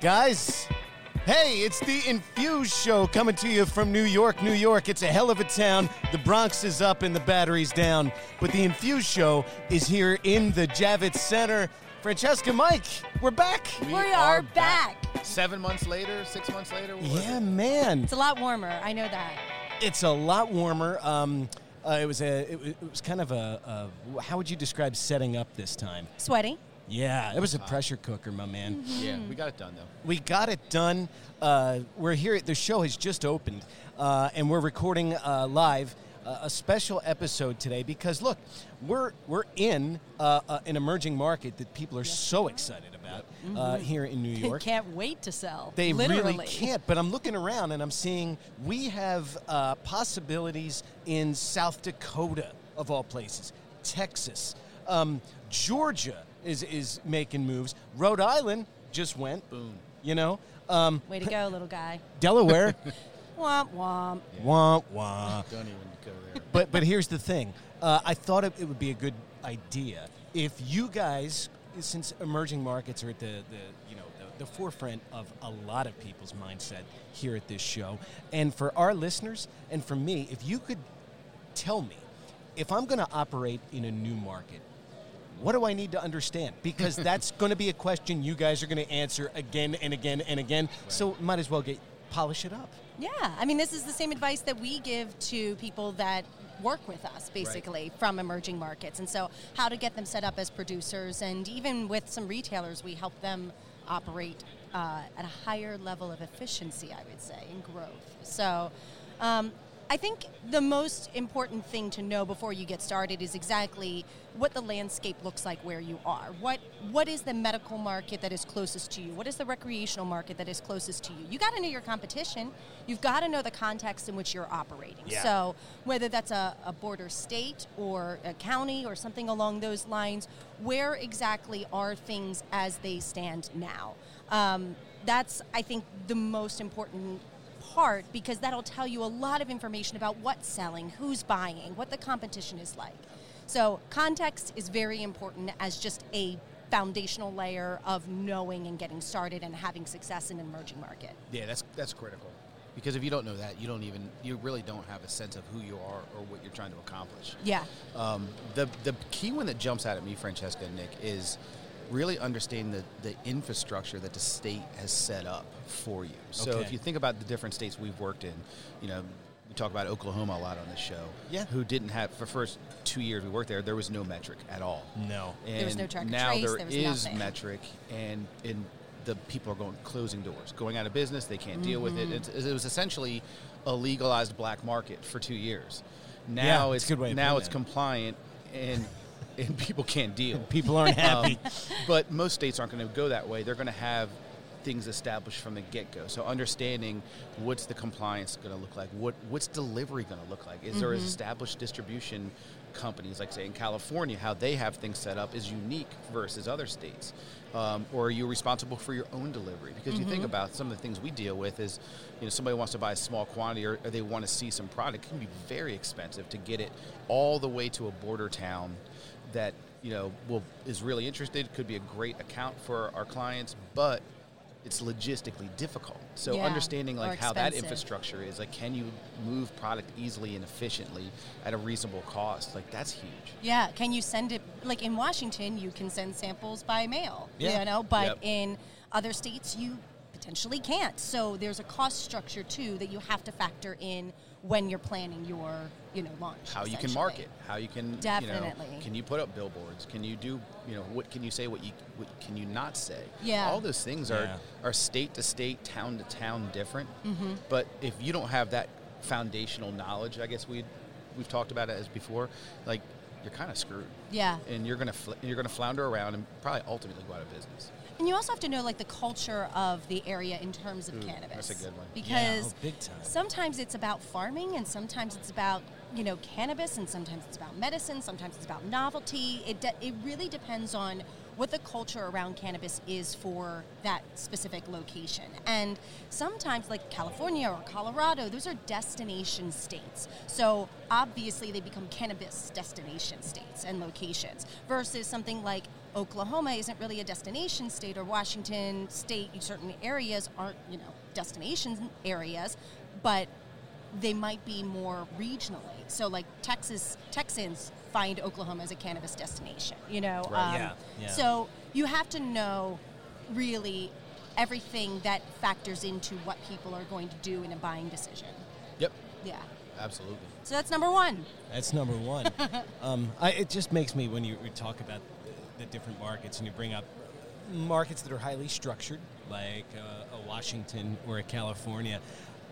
Guys, hey, it's the Infuse Show coming to you from New York, New York. It's a hell of a town. The Bronx is up and the battery's down. But the Infuse Show is here in the Javits Center. Francesca, Mike, we're back. We are back. Seven months later, six months later. what Yeah, it? man. It's a lot warmer. I know that. It's a lot warmer. Um, uh, it was a. It, was- it was kind of a, a. How would you describe setting up this time? Sweaty. Yeah, it was a pressure cooker, my man. Yeah, we got it done though. We got it done. Uh, we're here. The show has just opened, uh, and we're recording uh, live uh, a special episode today because look, we're we're in uh, uh, an emerging market that people are so excited about uh, here in New York. They can't wait to sell. They Literally. really can't. But I'm looking around and I'm seeing we have uh, possibilities in South Dakota, of all places, Texas, um, Georgia is is making moves. Rhode Island just went. Boom. You know, um, Way to go, little guy. Delaware. Womp womp. wah wah. Don't even go there. But but here's the thing. Uh, I thought it, it would be a good idea if you guys, since emerging markets are at the, the you know the, the forefront of a lot of people's mindset here at this show, and for our listeners and for me, if you could tell me if I'm going to operate in a new market. What do I need to understand? Because that's going to be a question you guys are going to answer again and again and again. So might as well get polish it up. Yeah, I mean, this is the same advice that we give to people that work with us, basically, from emerging markets. And so, how to get them set up as producers, and even with some retailers, we help them operate uh, at a higher level of efficiency, I would say, and growth. So, um, I think the most important thing to know before you get started is exactly what the landscape looks like where you are. What what is the medical market that is closest to you? What is the recreational market that is closest to you? You got to know your competition. You've got to know the context in which you're operating. Yeah. So whether that's a, a border state or a county or something along those lines, where exactly are things as they stand now? Um, that's I think the most important part because that'll tell you a lot of information about what's selling, who's buying, what the competition is like. So, context is very important as just a foundational layer of knowing and getting started and having success in an emerging market. Yeah, that's that's critical. Because if you don't know that, you don't even you really don't have a sense of who you are or what you're trying to accomplish. Yeah. Um, the the key one that jumps out at me, Francesca and Nick, is really understanding the, the infrastructure that the state has set up for you. So Okay. if you think about the different states we've worked in, you know, we talk about Oklahoma a lot on this show. Yeah. Who didn't have for first two years we worked there, there was no Metrc at all. No. And There was no track now trace, there there was is nothing. Metrc, and and the people are going closing doors, going out of business. They can't deal with Mm-hmm. it. It's, it was essentially a legalized black market for two years. Now it's it's good way now it's it. compliant, and and people can't deal. People aren't happy. Um, but most states aren't going to go that way. They're going to have things established from the get-go. So understanding what's the compliance going to look like, what what's delivery going to look like. Is there established distribution companies, like say in California, how they have things set up is unique versus other states, um, or are you responsible for your own delivery? Because you think about some of the things we deal with is, you know, somebody wants to buy a small quantity or, or they want to see some product. It can be very expensive to get it all the way to a border town that you know will is really interested could be a great account for our clients but it's logistically difficult so Yeah, understanding like how that infrastructure is like can you move product easily and efficiently at a reasonable cost like that's huge Yeah, can you send it like in Washington? You can send samples by mail, Yeah. you know, but Yep. in other states you potentially can't. So there's a cost structure too that you have to factor in when you're planning your, you know, launch. how you can market how you can Definitely. you know, can you put up billboards can you do you know what can you say what you what can you not say Yeah. all those things are Yeah. are state to state town to town different Mm-hmm. but if you don't have that foundational knowledge i guess we we've talked about it as before like you're kind of screwed Yeah. and you're gonna fl- you're gonna flounder around and probably ultimately go out of business And you also have to know like the culture of the area in terms of cannabis. that's a good one. Because Yeah, oh, big time. sometimes it's about farming and sometimes it's about, you know, cannabis and sometimes it's about medicine, sometimes it's about novelty. It de- it really depends on what the culture around cannabis is for that specific location. And sometimes like California or Colorado, those are destination states. So obviously they become cannabis destination states and locations versus something like Oklahoma isn't really a destination state, or Washington State, certain areas aren't, you know, destination areas, but they might be more regionally. So, like Texas, Texans find Oklahoma as a cannabis destination. You know, um, Yeah, yeah. so you have to know really everything that factors into what people are going to do in a buying decision. Yep, Yeah. absolutely. So that's number one. That's number one. um, I, it just makes me when you, you talk about the, the different markets and you bring up markets that are highly structured, like uh, a Washington or a California.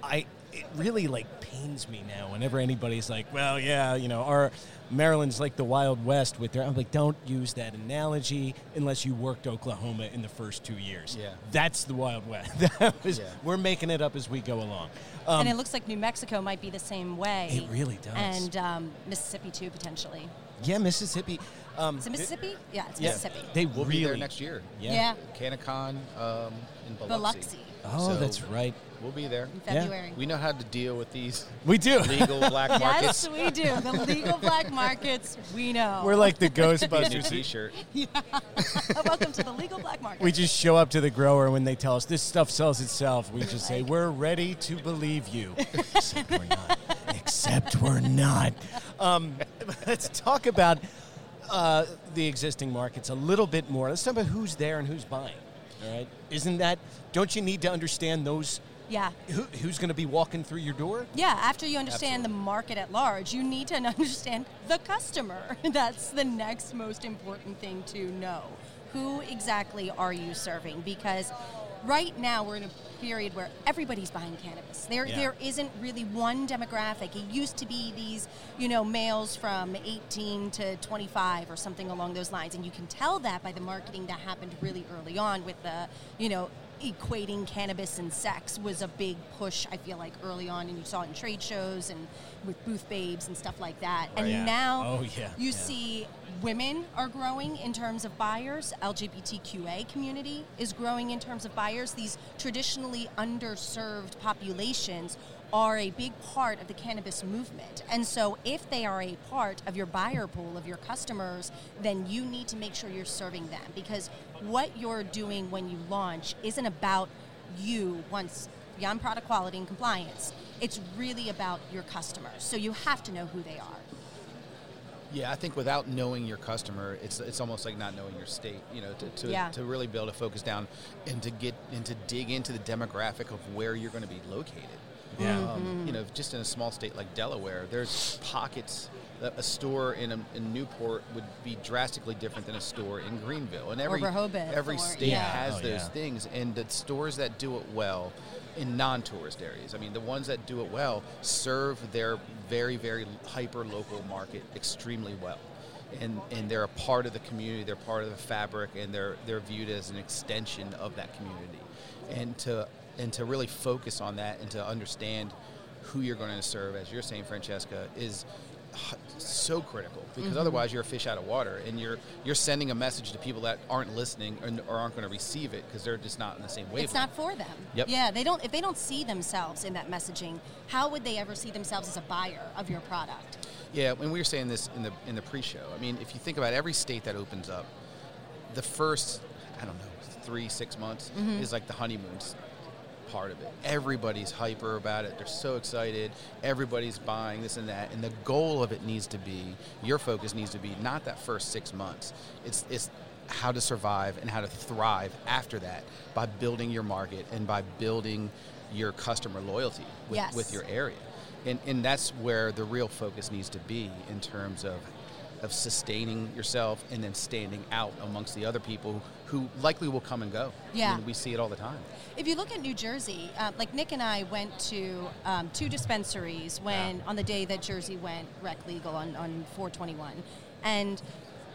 I it really like pains me now whenever anybody's like, well, yeah, you know, our Maryland's like the Wild West with their. I'm like, don't use that analogy unless you worked Oklahoma in the first two years. Yeah. that's the Wild West. That was, Yeah. We're making it up as we go along. Um, and it looks like New Mexico might be the same way. It really does. And um, Mississippi too, potentially. yeah, Mississippi. Um, Is it Mississippi? Yeah, it's Yeah, Mississippi. They We'll really be there next year. Yeah. yeah. CannaCon um, in Biloxi. Biloxi Oh, So that's right. We'll be there. in Yeah. February. We know how to deal with these We do. legal black markets. Yes, markets. we do. The legal black markets, we know. We're like the Get a new Ghostbusters. T-shirt. Welcome to the legal black market. we just show up to the grower when they tell us this stuff sells itself. We just say, We're ready to believe you. Except we're not. Except we're not. Um, let's talk about uh, the existing markets a little bit more. Let's talk about who's there and who's buying. All right? Isn't that, don't you need to understand those, yeah. who, who's going to be walking through your door? Yeah, after you understand the market at large, you need to understand the customer. That's the next most important thing to know. Who exactly are you serving? Because right now we're in a period where everybody's buying cannabis. There Yeah. there isn't really one demographic. It used to be these, you know, males from 18 to 25 or something along those lines. And you can tell that by the marketing that happened really early on with the, you know, equating cannabis and sex was a big push, I feel like, early on, and you saw it in trade shows and with booth babes and stuff like that. Oh, and Yeah. now Oh, yeah, you yeah. see women are growing in terms of buyers, LGBTQA community is growing in terms of buyers. These traditionally underserved populations are a big part of the cannabis movement. And so if they are a part of your buyer pool of your customers, then you need to make sure you're serving them because what you're doing when you launch isn't about you once beyond product quality and compliance. It's really about your customers. So you have to know who they are. Yeah, I think without knowing your customer, it's it's almost like not knowing your state. You know, to, to, Yeah. to really be able to focus down and to get and to dig into the demographic of where you're going to be located. Yeah. Um, you know, just in a small state like Delaware, there's pockets. that A store in, a, in Newport would be drastically different than a store in Greenville, and every every or- state yeah. has Oh, those yeah. things. And the stores that do it well, in non-tourist areas, I mean, the ones that do it well serve their very very hyper local market extremely well, and and they're a part of the community. They're part of the fabric, and they're they're viewed as an extension of that community. And to and to really focus on that and to understand who you're going to serve, as you're saying, Francesca, is so critical because Mm-hmm. otherwise you're a fish out of water and you're you're sending a message to people that aren't listening or, or aren't going to receive it because they're just not in the same wavelength. It's not for them. Yep. Yeah, they don't. If they don't see themselves in that messaging, how would they ever see themselves as a buyer of your product? Yeah, when we were saying this in the in the pre-show, I mean, if you think about every state that opens up, the first I don't know three six months Mm-hmm. is like the honeymoon part of it. Everybody's hyper about it. They're so excited. Everybody's buying this and that, and the goal of it needs to be your focus needs to be not that first six months. It's it's how to survive and how to thrive after that by building your market and by building your customer loyalty with, Yes. with your area. And, and that's where the real focus needs to be in terms of of sustaining yourself and then standing out amongst the other people who likely will come and go. I Yeah. mean, we see it all the time. If you look at New Jersey, uh, like Nick and I went to um, two dispensaries when on the day that Jersey went rec legal on, on 421, and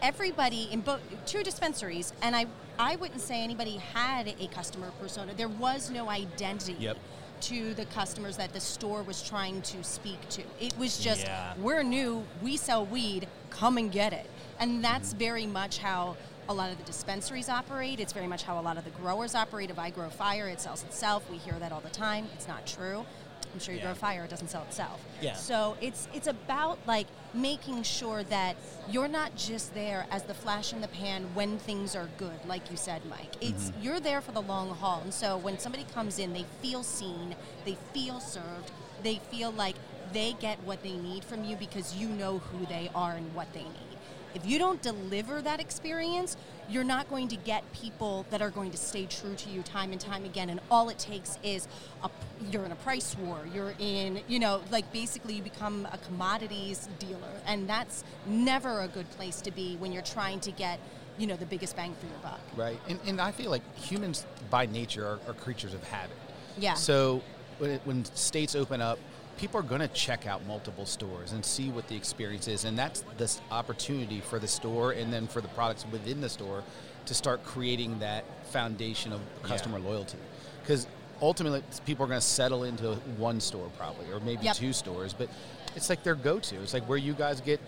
everybody in both two dispensaries, and I I wouldn't say anybody had a customer persona. There was no identity. Yep. To the customers that the store was trying to speak to. It was just, Yeah. we're new, we sell weed, come and get it. And that's mm-hmm. very much how a lot of the dispensaries operate. It's very much how a lot of the growers operate. If I grow fire, it sells itself. We hear that all the time. It's not true. I'm sure you Yeah. grow fire, it doesn't sell itself. Yeah. So it's it's about like making sure that you're not just there as the flash in the pan when things are good, like you said, Mike. It's Mm-hmm. you're there for the long haul. And so when somebody comes in, they feel seen, they feel served, they feel like they get what they need from you because you know who they are and what they need. If you don't deliver that experience, you're not going to get people that are going to stay true to you time and time again. And all it takes is a, you're in a price war. You're in, you know, like basically you become a commodities dealer, and that's never a good place to be when you're trying to get, you know, the biggest bang for your buck. Right. And, and I feel like humans by nature are, are creatures of habit. Yeah. So when, it, when states open up, people are going to check out multiple stores and see what the experience is. And that's this opportunity for the store and then for the products within the store to start creating that foundation of customer loyalty. Because ultimately, people are going to settle into one store probably, or maybe Yep. two stores. But it's like their go to. It's like where you guys get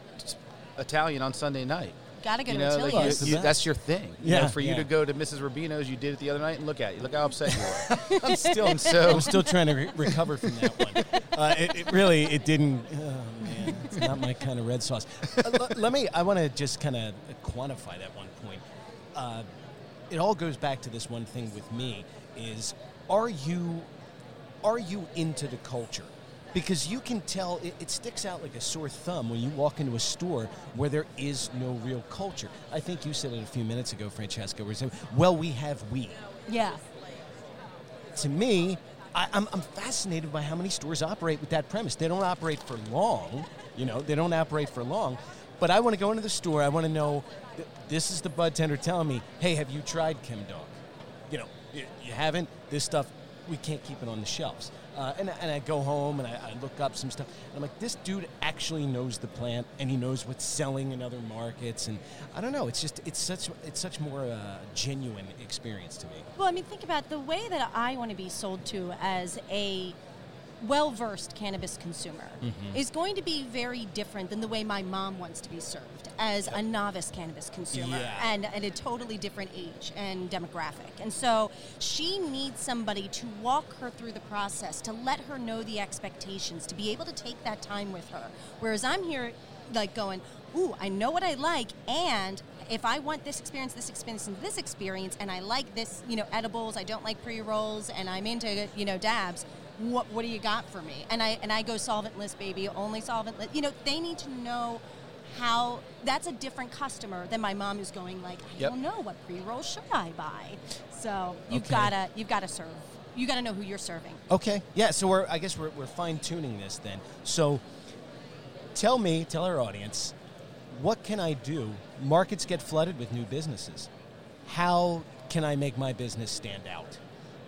Italian on Sunday night. Gotta go You to know, like Attilio's. you- you- that's your thing. You know, Yeah, for you yeah. to go to Mrs. Robino's, you did it the other night, and look at you. Look how upset you are. I'm still, And so- I'm still trying to re- recover from that one. Uh, it, it really, it didn't. Oh man, it's not my kind of red sauce. Uh, l- let me. I want to just kind of quantify that one point. Uh, it all goes back to this one thing with me: is are you, are you into the culture? Because you can tell it, it sticks out like a sore thumb when you walk into a store where there is no real culture. I think you said it a few minutes ago, Francesca. Where you said, "Well, we have we." Yeah. to me, I, I'm, I'm fascinated by how many stores operate with that premise. They don't operate for long, you know, they don't operate for long. But I want to go into the store. I want to know this is the bud tender telling me, hey, have you tried Chemdawg? You know, you, you haven't? This stuff, we can't keep it on the shelves. Uh, and, and I go home and I, I look up some stuff. And I'm like, this dude actually knows the plant and he knows what's selling in other markets. And I don't know, it's just, it's such, it's such more uh, genuine experience to me. Well, I mean, think about the way that I want to be sold to as a well versed cannabis consumer Mm-hmm. is going to be very different than the way my mom wants to be served as a novice cannabis consumer Yeah. and at a totally different age and demographic. And so she needs somebody to walk her through the process, to let her know the expectations, to be able to take that time with her. Whereas I'm here like going, ooh, I know what I like, and if I want this experience, this experience, and this experience, and I like this, you know, edibles, I don't like pre rolls, and I'm into, you know, dabs. What, what do you got for me? And I and I go solventless, baby, only solventless. You know, they need to know how. That's a different customer than my mom who's going like, I Yep. don't know what pre roll should I buy. So you've Okay. gotta you've gotta serve. You gotta know who you're serving. Okay. Yeah. So we're I guess we're, we're fine tuning this then. So tell me, tell our audience, what can I do? Markets get flooded with new businesses. How can I make my business stand out?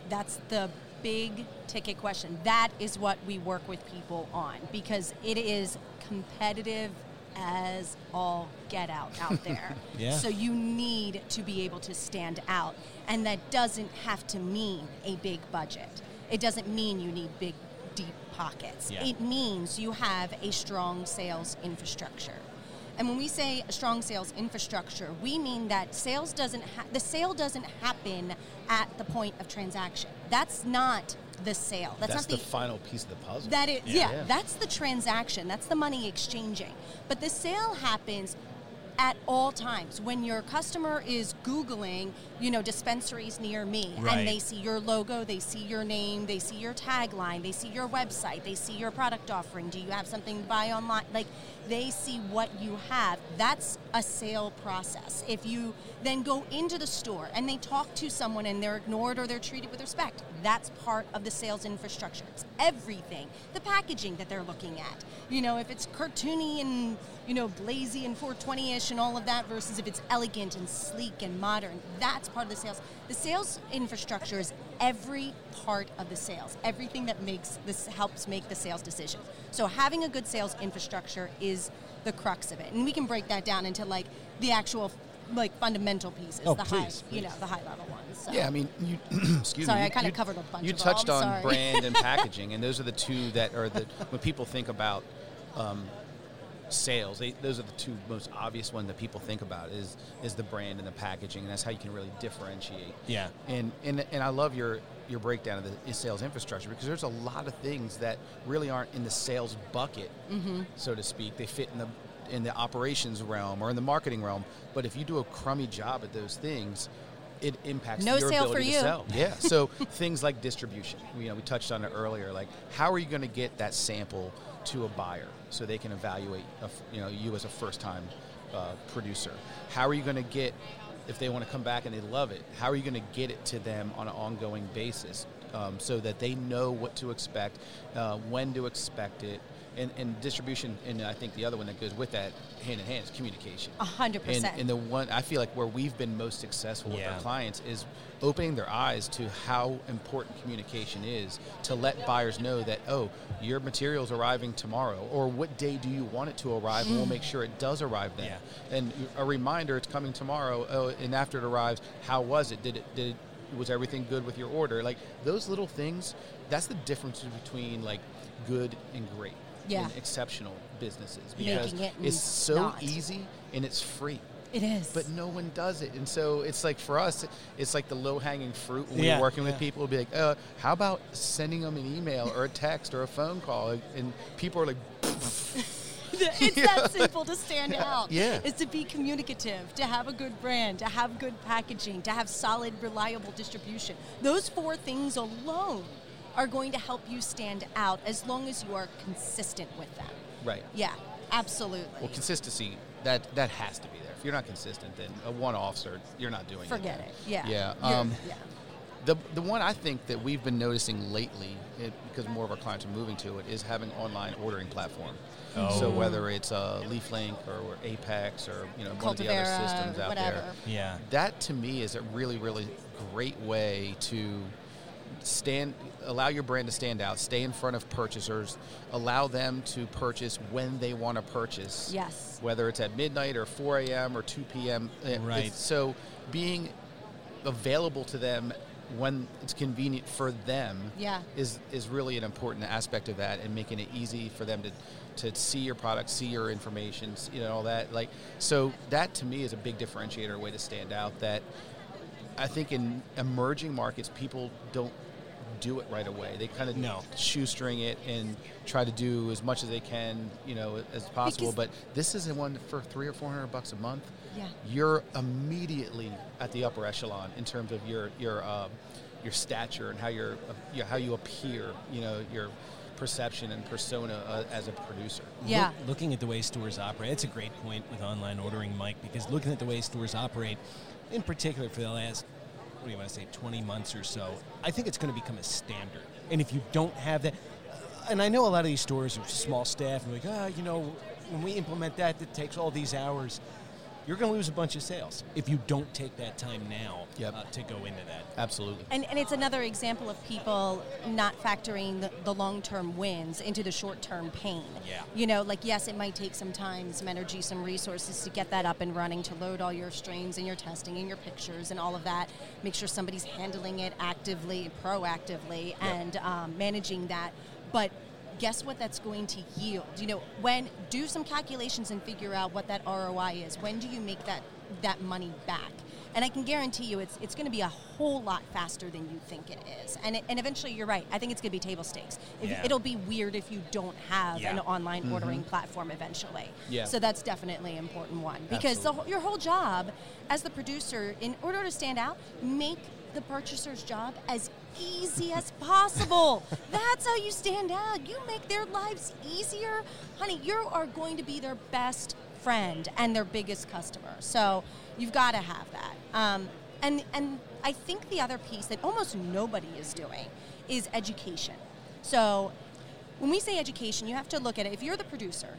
That's the big ticket question. That is what we work with people on because it is competitive as all get out out there. Yeah. So you need to be able to stand out. And that doesn't have to mean a big budget. It doesn't mean you need big, deep pockets. Yeah. It means you have a strong sales infrastructure. And when we say a strong sales infrastructure, we mean that sales doesn't ha- the sale doesn't happen at the point of transaction. That's not the sale. That's, That's not the final piece of the puzzle. that is, yeah. Yeah. that's the transaction. That's the money exchanging. But the sale happens at all times. When your customer is googling you know dispensaries near me Right. and they see your logo they see your name they see your tagline they see your website they see your product offering do you have something to buy online? Like they see what you have. That's a sale process. If you then go into the store and they talk to someone and they're ignored or they're treated with respect that's part of the sales infrastructure. It's everything. The packaging that they're looking at. You know if it's cartoony and you know blazy and 420ish and all of that versus if it's elegant and sleek and modern that's part of the sales. The sales infrastructure is every part of the sales. Everything that makes this helps make the sales decision so having a good sales infrastructure is the crux of it. And we can break that down into like the actual like fundamental pieces Oh, the please, high you know the high level ones so. Yeah, I mean, you, excuse Sorry, me. I kinda covered a bunch You of touched them, on sorry. brand and packaging, and those are the two that are the when people think about um, sales. They, those are the two most obvious ones that people think about is is the brand and the packaging, and that's how you can really differentiate. Yeah. And and and I love your your breakdown of the sales infrastructure because there's a lot of things that really aren't in the sales bucket, so to speak. They fit in the in the operations realm or in the marketing realm. But if you do a crummy job at those things, it impacts No your sale ability for to sell. Yeah. So things like distribution. You know, we touched on it earlier. Like, how are you going to get that sample to a buyer so they can evaluate, a you know, you as a first-time uh, producer? How are you going to get if they want to come back and they love it? How are you going to get it to them on an ongoing basis um, so that they know what to expect, uh, when to expect it? And, and distribution, and I think the other one that goes with that hand in hand is communication. A hundred And, percent. and the one I feel like where we've been most successful with Yeah. our clients is opening their eyes to how important communication is to let buyers know that oh your material's arriving tomorrow or what day do you want it to arrive and we'll make sure it does arrive then Yeah. and a reminder it's coming tomorrow oh and after it arrives how was it did it did it was everything good with your order like those little things that's the difference between like good and great Yeah. and exceptional businesses because it it's so not. easy and it's free it is. but no one does it. And so it's like for us, it's like the low hanging fruit when Yeah, we're working yeah. with people. We'll be like, uh, how about sending them an email or a text or a phone call? And people are like, it's that simple to stand out. Yeah. Is to be communicative, to have a good brand, to have good packaging, to have solid, reliable distribution. Those four things alone are going to help you stand out as long as you are consistent with them. right. Yeah, absolutely. Well, consistency, that, that has to be there. If you're not consistent, then a one off, or you're not doing Forget anything. it. Yeah. Yeah. Um, yeah. The, the one I think that we've been noticing lately, it, because more of our clients are moving to it, is having online ordering platform. Oh. So whether it's uh, LeafLink or, or Apex or you know one of the other systems out whatever. there, Yeah. that to me is a really really great way to stand allow your brand to stand out stay in front of purchasers allow them to purchase when they want to purchase Yes. whether it's at midnight or 4 a.m or 2 p.m eh, it's- Right. so being available to them when it's convenient for them Yeah. is is really an important aspect of that and making it easy for them to to see your product, see your information, you know all that. Like so that to me is a big differentiator, a way to stand out that I think in emerging markets people don't do it right away. They kind of No. shoestring it and try to do as much as they can, you know, as possible. Because- but this isn't one for three or four hundred bucks a month. Yeah. You're immediately at the upper echelon in terms of your your um, your stature and how you're, uh, you know, how you appear. You know, your perception and persona uh, as a producer. Yeah. Look- looking at the way stores operate, it's a great point with online ordering, Mike, because looking at the way stores operate, in particular for the last, what do you want to say, 20 months or so, I think it's going to become a standard. And if you don't have that, and I know a lot of these stores are small staff, and like, ah, you know, when we implement that, it takes all these hours. You're going to lose a bunch of sales if you don't take that time now Yep. uh, to go into that. Absolutely. And, and it's another example of people not factoring the, the long term wins into the short term pain. Yeah. You know, like, yes, it might take some time, some energy, some resources to get that up and running, to load all your strains and your testing and your pictures and all of that. Make sure somebody's handling it actively, proactively, and um, managing that. But guess what that's going to yield? You know, when do some calculations and figure out what that ROI is. When do you make that that money back? And I can guarantee you, it's it's going to be a whole lot faster than you think it is. And it, and eventually, you're right. I think it's going to be table stakes. If, Yeah. It'll be weird if you don't have Yeah. an online mm-hmm. ordering platform eventually. Yeah. So that's definitely an important one because the, Absolutely. whole- your whole job as the producer, in order to stand out, make the purchaser's job as easy as possible. That's how you stand out. You make their lives easier. Honey, you are going to be their best friend and their biggest customer. So you've got to have that. Um, and, and I think the other piece that almost nobody is doing is education. So when we say education, you have to look at it. If you're the producer,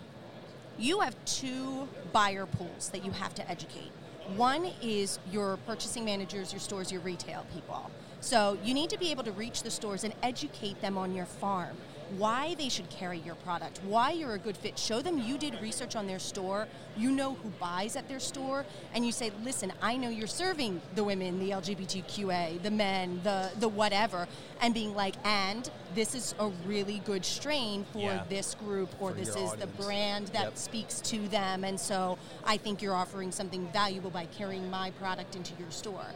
you have two buyer pools that you have to educate. One is your purchasing managers, your stores, your retail people. So you need to be able to reach the stores and educate them on your farm, why they should carry your product, why you're a good fit. Show them you did research on their store, you know who buys at their store, and you say, listen, I know you're serving the women, the LGBTQA, the men, the, the whatever, and being like, and this is a really good strain for Yeah. this group, or For this is your the brand that Yep. speaks to them, and so I think you're offering something valuable by carrying my product into your store.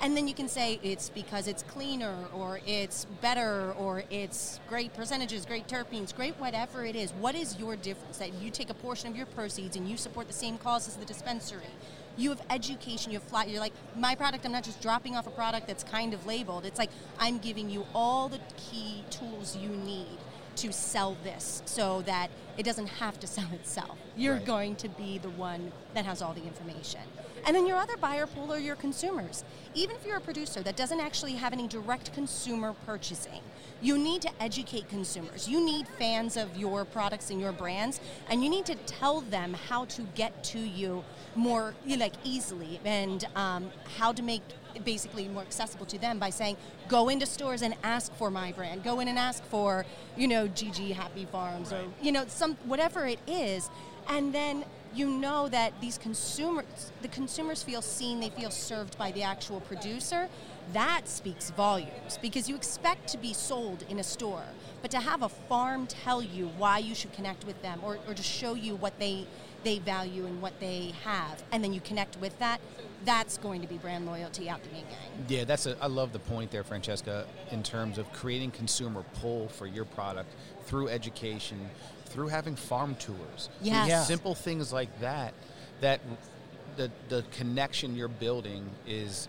And then you can say it's because it's cleaner, or it's better, or it's great percentages, great terpenes, great whatever it is. What is your difference? That you take a portion of your proceeds and you support the same cause as the dispensary. You have education, you have flat. You're like my product. I'm not just dropping off a product that's kind of labeled. It's like I'm giving you all the key tools you need to sell this so that it doesn't have to sell itself. You're Right. going to be the one that has all the information. And then your other buyer pool are your consumers. Even if you're a producer that doesn't actually have any direct consumer purchasing, you need to educate consumers. You need fans of your products and your brands, and you need to tell them how to get to you more like easily and um, how to make basically more accessible to them by saying go into stores and ask for my brand. Go in and ask for you know gg happy farms or you know some whatever it is. And then you know that these consumers the consumers feel seen they feel served by the actual producer. That speaks volumes because you expect to be sold in a store. But to have a farm tell you why you should connect with them or, or to show you what they they value and what they have and then you connect with that that's going to be brand loyalty out the yin yang Yeah, that's a. I love the point there, Francesca, in terms of creating consumer pull for your product through education, through having farm tours. Yes. Yeah. Simple things like that. That the the connection you're building is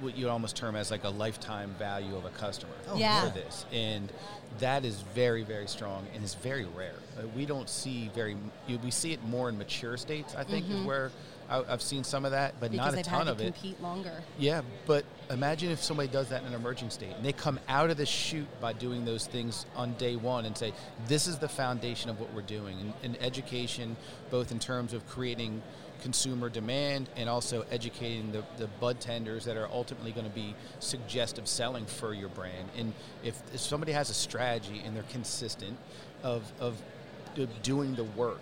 what you almost term as like a lifetime value of a customer oh, Yeah. for this, and that is very very strong and is very rare. Uh, we don't see very. You, we see it more in mature states. I think is where I, I've seen some of that, but because not a they've ton had to of it. compete longer Yeah, but imagine if somebody does that in an emerging state and they come out of the chute by doing those things on day one and say, this is the foundation of what we're doing. And, and education, both in terms of creating consumer demand and also educating the, the bud tenders that are ultimately going to be suggestive selling for your brand. And if, if somebody has a strategy and they're consistent of, of doing the work,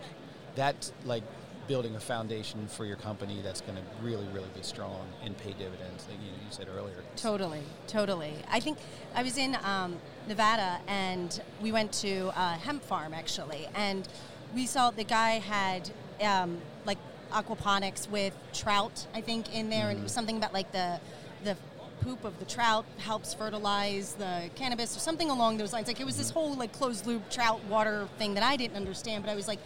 that's like building a foundation for your company that's going to really, really be strong and pay dividends, like you, you said earlier. Totally, totally. I think I was in um, Nevada and we went to a hemp farm actually, and we saw the guy had um, like aquaponics with trout, I think, in there, and it was something about like the the poop of the trout helps fertilize the cannabis or something along those lines. Like it was this whole like closed loop trout water thing that I didn't understand, but I was like,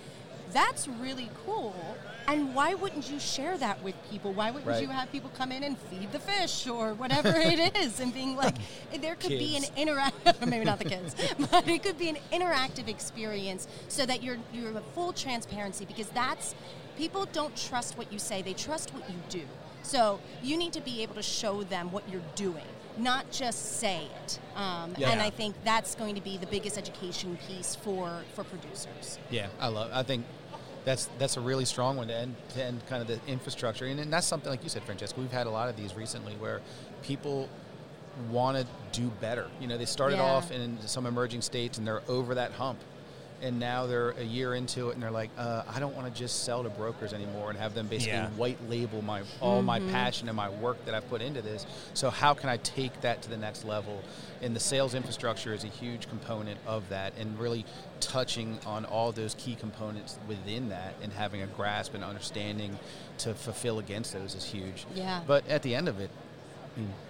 that's really cool. And why wouldn't you share that with people? Why wouldn't Right. you have people come in and feed the fish or whatever it is and being like, there could be an interactive, maybe not the kids, but it could be an interactive experience so that you're you're full transparency because that's people don't trust what you say; they trust what you do. So you need to be able to show them what you're doing, not just say it. Um, Yeah. And I think that's going to be the biggest education piece for for producers. Yeah, I love. I think that's that's a really strong one to end to end kind of the infrastructure, and, and that's something like you said, Francesca. We've had a lot of these recently where people want to do better. You know, they started Yeah. off in some emerging states and they're over that hump. And now they're a year into it, and they're like, uh, "I don't want to just sell to brokers anymore and have them basically Yeah. white label my all my passion and my work that I put into this. So how can I take that to the next level? And the sales infrastructure is a huge component of that, and really touching on all those key components within that, and having a grasp and understanding to fulfill against those is huge. Yeah. But at the end of it, I mean,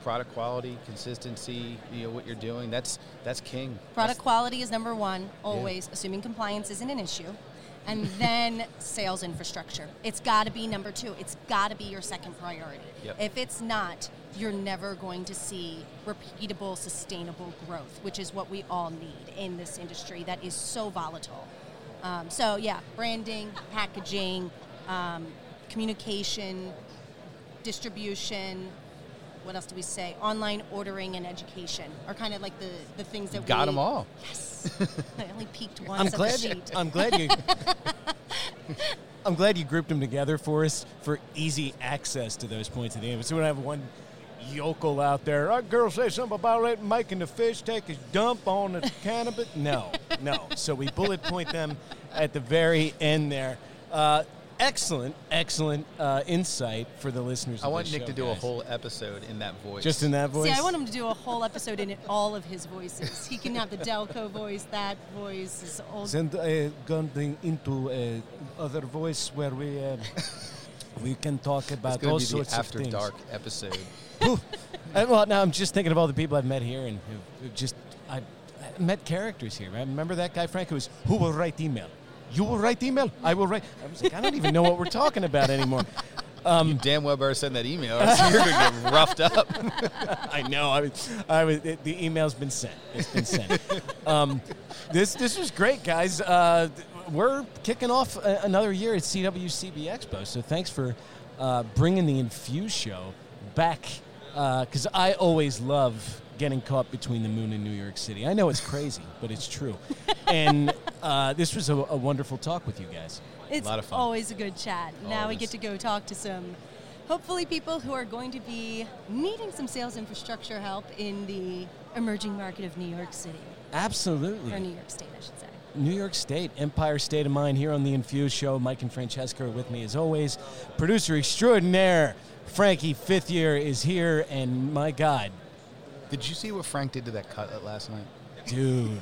product quality, consistency, you know what you're doing. That's that's king. Product That's- quality is number one, always, assuming compliance isn't an issue. And then sales infrastructure. It's got to be number two. It's got to be your second priority. Yep. If it's not, you're never going to see repeatable, sustainable growth, which is what we all need in this industry that is so volatile. Um, so, yeah, branding, packaging, um, communication, distribution. What else do we say? Online ordering and education are kind of like the, the things that we Got we them all. Yes. I only peeked once I'm at glad. the sheet. I'm glad you. I'm glad you grouped them together for us for easy access to those points of the game. So we don't have one yokel out there. Our girl say something about letting Mike and the fish take his dump on the cannabis. No, no. So we bullet point them at the very end there. Uh, excellent, excellent uh, insight for the listeners. I of want this Nick show, to do a whole episode in that voice. just in that voice. See, I want him to do a whole episode in it, all of his voices. He can have the Delco voice, that voice, his old. Send uh, going into uh, other voice where we uh, we can talk about going all be sorts the after of things. dark episode. Whew. Uh, well, now I'm just thinking of all the people I've met here and who've, who've just I I met characters here. Right? Remember that guy Frank who was who will write email. You will write the email. I will write. I was like, I don't even know what we're talking about anymore. you damn well better send that email, else you're going to get roughed up. I know. I was, I was, it, the email's been sent. It's been sent. um, this this was great, guys. Uh, we're kicking off a, another year at CWCB Expo. So thanks for uh, bringing the Infuse show back because I always love getting caught between the moon and New York City. I know it's crazy, but it's true. And uh, this was a, a wonderful talk with you guys. It's a lot of fun. always a good chat. Now we get to go talk to some, hopefully, people who are going to be needing some sales infrastructure help in the emerging market of New York City, Absolutely. or New York State, I should say. New York State, Empire State of Mind here on the Infused Show. Mike and Francesca are with me as always. Producer extraordinaire Frankie Fifth Year is here, and my God, Did you see what Frank did to that cutlet last night? dude.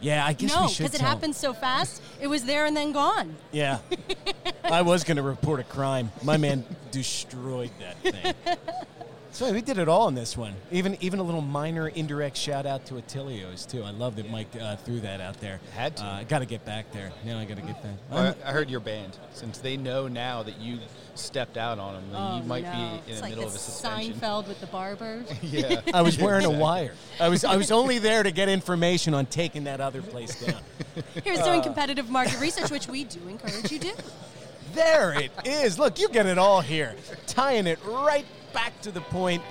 Yeah, I guess no, we should because it tell 'em. happened so fast. It was there and then gone. Yeah. I was going to report a crime. My man destroyed that thing. So we did it all in this one. Even even a little minor indirect shout out to Attilio's too. I love that Mike uh, threw that out there. Had to. Uh, I got to get back there. Now I got to get back. I, I heard your band. Since they know now that you stepped out on them, Oh, you might no. be in it's the like middle the of a suspension. Seinfeld with the barbers. yeah. I was wearing Exactly. a wire. I was I was only there to get information on taking that other place down. He was doing competitive market research, which we do encourage you to do. There it is. Look, you get it all here. Tying it right back to the point.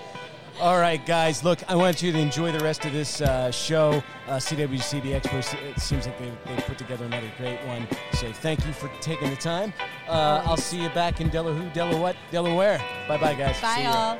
All right, guys. Look, I want you to enjoy the rest of this uh, show. Uh, CWCB Expo. It seems like they, they put together another great one. So thank you for taking the time. Uh, I'll see you back in Delaware, Delaware, Delaware. Bye, bye, guys. Bye, all.